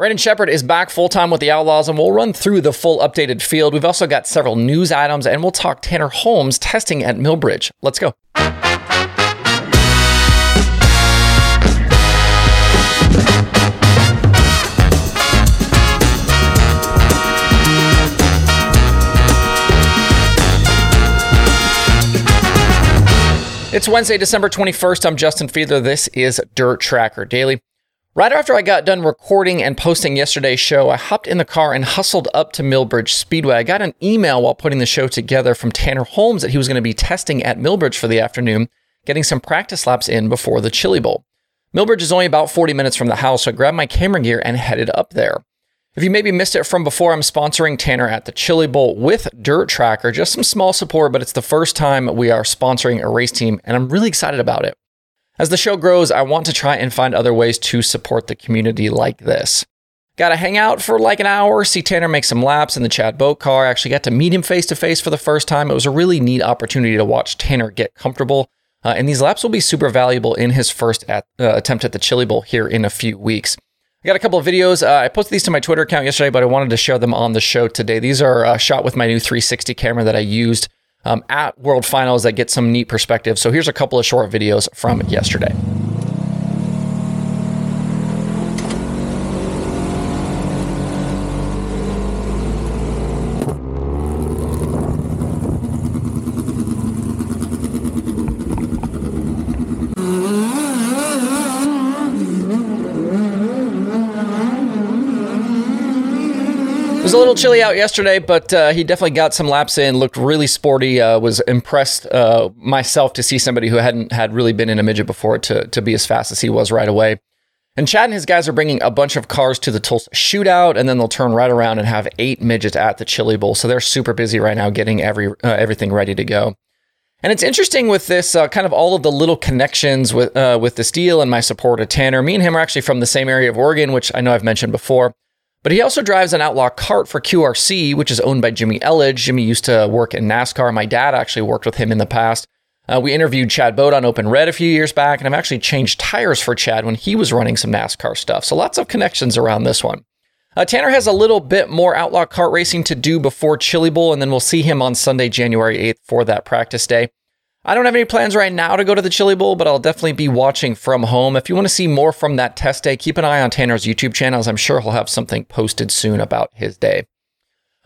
Brandon Sheppard is back full time with the Outlaws, and we'll run through the full updated field. We've also got several news items, and we'll talk Tanner Holmes testing at Millbridge. Let's go. It's Wednesday, December 21st. I'm Justin Fiedler. This is Dirt Tracker Daily. Right after I got done recording and posting yesterday's show, I hopped in the car and hustled up to Millbridge Speedway. I got an email while putting the show together from Tanner Holmes that he was going to be testing at Millbridge for the afternoon, getting some practice laps in before the Chili Bowl. Millbridge is only about 40 minutes from the house, so I grabbed my camera gear and headed up there. If you maybe missed it from before, I'm sponsoring Tanner at the Chili Bowl with Dirt Tracker. Just some small support, but it's the first time we are sponsoring a race team, and I'm really excited about it. As the show grows, I want to try and find other ways to support the community like this. Got to hang out for like an hour, see Tanner make some laps in the Chad Boat car. I actually got to meet him face to face for the first time. It was a really neat opportunity to watch Tanner get comfortable. Uh, and these laps will be super valuable in his first at, uh, attempt at the Chili Bowl here in a few weeks. I got a couple of videos. Uh, I posted these to my Twitter account yesterday, but I wanted to share them on the show today. These are uh, shot with my new 360 camera that I used um, at World Finals that get some neat perspective. So here's a couple of short videos from yesterday. Was a little chilly out yesterday, but uh, he definitely got some laps in. Looked really sporty. Uh, was impressed uh, myself to see somebody who hadn't had really been in a midget before to to be as fast as he was right away. And Chad and his guys are bringing a bunch of cars to the Tulsa shootout, and then they'll turn right around and have eight midgets at the Chili Bowl. So they're super busy right now, getting every uh, everything ready to go. And it's interesting with this uh, kind of all of the little connections with uh, with the steel and my support of Tanner. Me and him are actually from the same area of Oregon, which I know I've mentioned before. But he also drives an outlaw kart for QRC, which is owned by Jimmy Elledge. Jimmy used to work in NASCAR. My dad actually worked with him in the past. Uh, we interviewed Chad Boat on Open Red a few years back, and I've actually changed tires for Chad when he was running some NASCAR stuff. So lots of connections around this one. Uh, Tanner has a little bit more outlaw kart racing to do before Chili Bowl, and then we'll see him on Sunday, January 8th for that practice day. I don't have any plans right now to go to the Chili Bowl, but I'll definitely be watching from home. If you want to see more from that test day, keep an eye on Tanner's YouTube channels. I'm sure he'll have something posted soon about his day.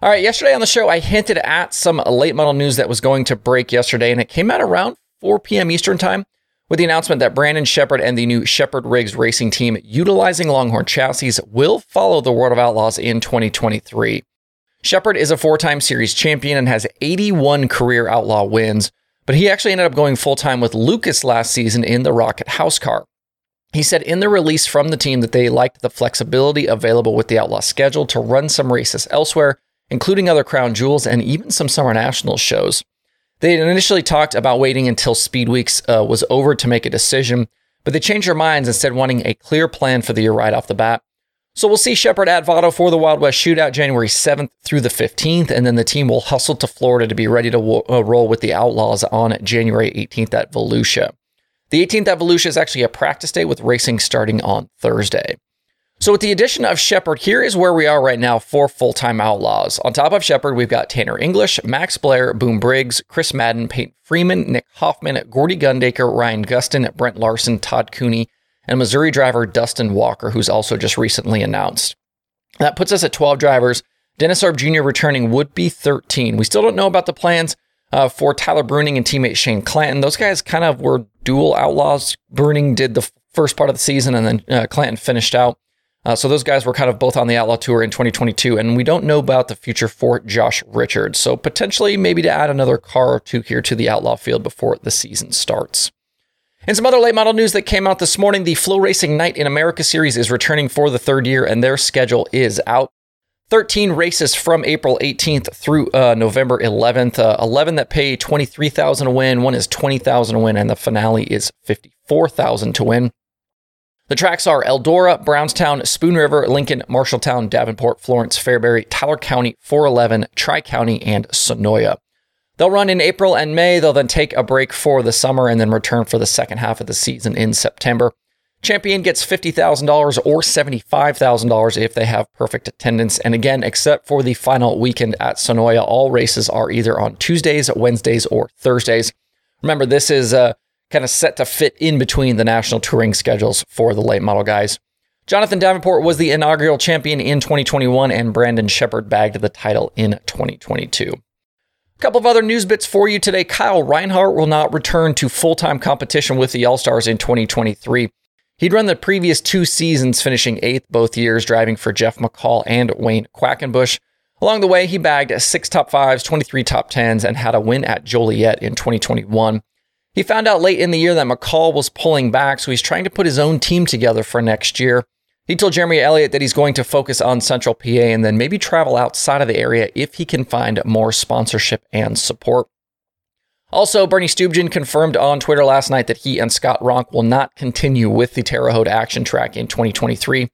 All right, yesterday on the show, I hinted at some late model news that was going to break yesterday, and it came out around 4 p.m. Eastern Time with the announcement that Brandon Sheppard and the new Sheppard Riggs racing team utilizing Longhorn chassis will follow the World of Outlaws in 2023. Sheppard is a four time series champion and has 81 career outlaw wins. But he actually ended up going full time with Lucas last season in the Rocket House car. He said in the release from the team that they liked the flexibility available with the Outlaw schedule to run some races elsewhere, including other Crown Jewels and even some Summer Nationals shows. They had initially talked about waiting until Speed Weeks uh, was over to make a decision, but they changed their minds instead wanting a clear plan for the year right off the bat. So we'll see Sheppard at Vado for the Wild West Shootout January 7th through the 15th, and then the team will hustle to Florida to be ready to uh, roll with the Outlaws on January 18th at Volusia. The 18th at Volusia is actually a practice day with racing starting on Thursday. So, with the addition of Sheppard, here is where we are right now for full time Outlaws. On top of Sheppard, we've got Tanner English, Max Blair, Boom Briggs, Chris Madden, Peyton Freeman, Nick Hoffman, Gordy Gundaker, Ryan Gustin, Brent Larson, Todd Cooney, and Missouri driver Dustin Walker, who's also just recently announced. That puts us at 12 drivers. Dennis Erb Jr. returning would be 13. We still don't know about the plans uh, for Tyler Bruening and teammate Shane Clanton. Those guys kind of were dual outlaws. Bruening did the first part of the season, and then uh, Clanton finished out. Uh, so those guys were kind of both on the Outlaw Tour in 2022, and we don't know about the future for Josh Richards. So potentially, maybe to add another car or two here to the Outlaw field before the season starts. And some other late model news that came out this morning the FloRacing Night in America series is returning for the third year, and their schedule is out. 13 races from April 18th through uh, November 11th. Uh, 11 that pay 23,000 to win, one is 20,000 to win, and the finale is 54,000 to win. The tracks are Eldora, Brownstown, Spoon River, Lincoln, Marshalltown, Davenport, Florence, Fairbury, Tyler County, 411, Tri County, and Senoia. They'll run in April and May. They'll then take a break for the summer and then return for the second half of the season in September. Champion gets $50,000 or $75,000 if they have perfect attendance. And again, except for the final weekend at Senoia, all races are either on Tuesdays, Wednesdays, or Thursdays. Remember, this is uh, kind of set to fit in between the national touring schedules for the late model guys. Jonathan Davenport was the inaugural champion in 2021, and Brandon Sheppard bagged the title in 2022. A couple of other news bits for you today. Kyle Reinhardt will not return to full time competition with the All Stars in 2023. He'd run the previous two seasons, finishing eighth both years, driving for Jeff McCall and Wayne Quackenbush. Along the way, he bagged six top fives, 23 top tens, and had a win at Joliet in 2021. He found out late in the year that McCall was pulling back, so he's trying to put his own team together for next year. He told Jeremy Elliott that he's going to focus on Central PA and then maybe travel outside of the area if he can find more sponsorship and support. Also, Bernie Stuebgen confirmed on Twitter last night that he and Scott Ronk will not continue with the Terre Haute Action Track in 2023.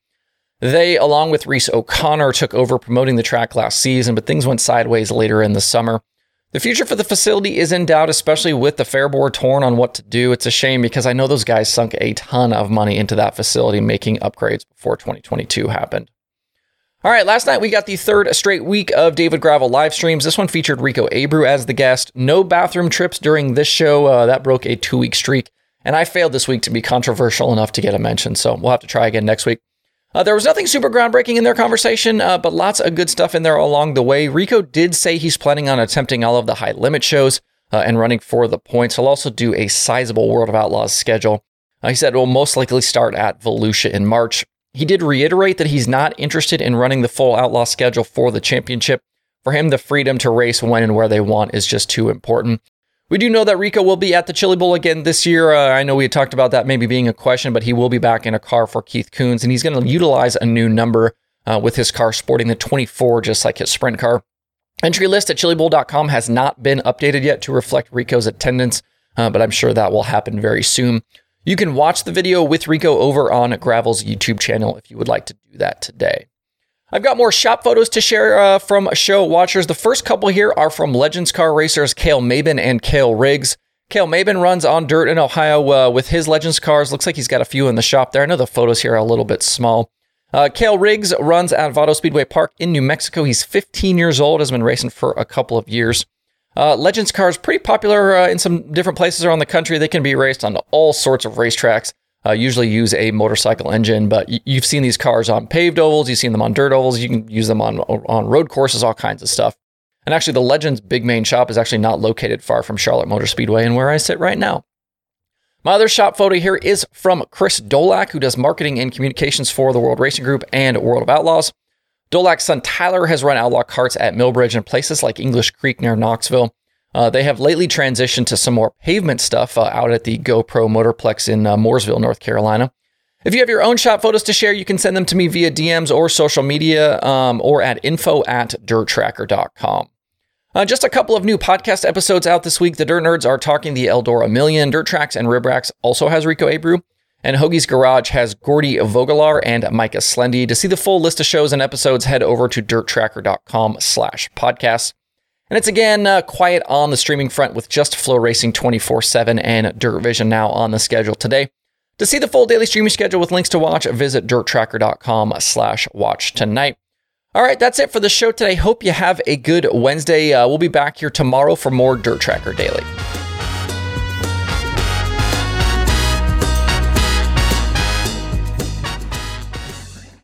They, along with Reese O'Connor, took over promoting the track last season, but things went sideways later in the summer. The future for the facility is in doubt, especially with the fair board torn on what to do. It's a shame because I know those guys sunk a ton of money into that facility making upgrades before 2022 happened. All right, last night we got the third straight week of David Gravel live streams. This one featured Rico Abreu as the guest. No bathroom trips during this show. Uh, that broke a two week streak. And I failed this week to be controversial enough to get a mention, so we'll have to try again next week. Uh, there was nothing super groundbreaking in their conversation, uh, but lots of good stuff in there along the way. Rico did say he's planning on attempting all of the high limit shows uh, and running for the points. He'll also do a sizable World of Outlaws schedule. Uh, he said it will most likely start at Volusia in March. He did reiterate that he's not interested in running the full Outlaw schedule for the championship. For him, the freedom to race when and where they want is just too important. We do know that Rico will be at the Chili Bowl again this year. Uh, I know we had talked about that maybe being a question, but he will be back in a car for Keith Kunz, and he's going to utilize a new number uh, with his car sporting the 24, just like his sprint car. Entry list at chilibowl.com has not been updated yet to reflect Rico's attendance, uh, but I'm sure that will happen very soon. You can watch the video with Rico over on Gravel's YouTube channel if you would like to do that today. I've got more shop photos to share uh, from show watchers. The first couple here are from Legends car racers Cale Mabin and Cale Riggs. Cale Mabin runs on dirt in Ohio uh, with his Legends cars. Looks like he's got a few in the shop there. I know the photos here are a little bit small. Uh, Cale Riggs runs at Vado Speedway Park in New Mexico. He's 15 years old, has been racing for a couple of years. Uh, Legends cars pretty popular uh, in some different places around the country. They can be raced on all sorts of racetracks uh, usually use a motorcycle engine, but you've seen these cars on paved ovals, you've seen them on dirt ovals, you can use them on on road courses, all kinds of stuff. And actually, the Legends big main shop is actually not located far from Charlotte Motor Speedway and where I sit right now. My other shop photo here is from Chris Dolak, who does marketing and communications for the World Racing Group and World of Outlaws. Dolak's son Tyler has run outlaw karts at Millbridge and places like English Creek near Knoxville. Uh, they have lately transitioned to some more pavement stuff uh, out at the GoPro Motorplex in uh, Mooresville, North Carolina. If you have your own shop photos to share, you can send them to me via DMs or social media um, or at info at dirttracker.com. Uh, just a couple of new podcast episodes out this week. The Dirt Nerds are talking the Eldora Million. Dirt Tracks and Rib Racks also has Rico Abreu. And Hoagie's Garage has Gordy Vogelaar and Micah Slendy. To see the full list of shows and episodes, head over to dirttracker.com slash podcasts. And it's again uh, quiet on the streaming front with just FloRacing 24 7 and Dirt Vision now on the schedule today. To see the full daily streaming schedule with links to watch, visit dirttracker.com slash watch tonight. All right, that's it for the show today. Hope you have a good Wednesday. Uh, we'll be back here tomorrow for more Dirt Tracker Daily.